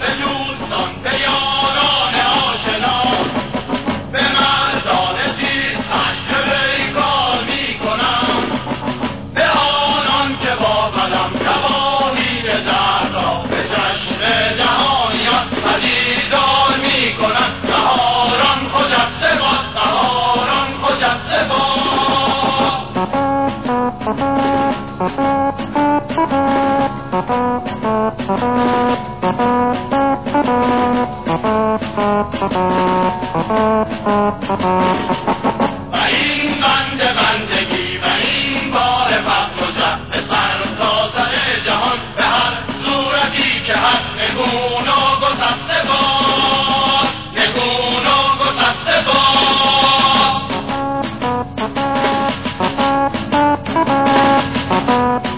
به Bahia!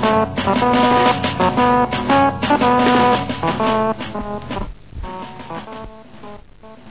Thank you.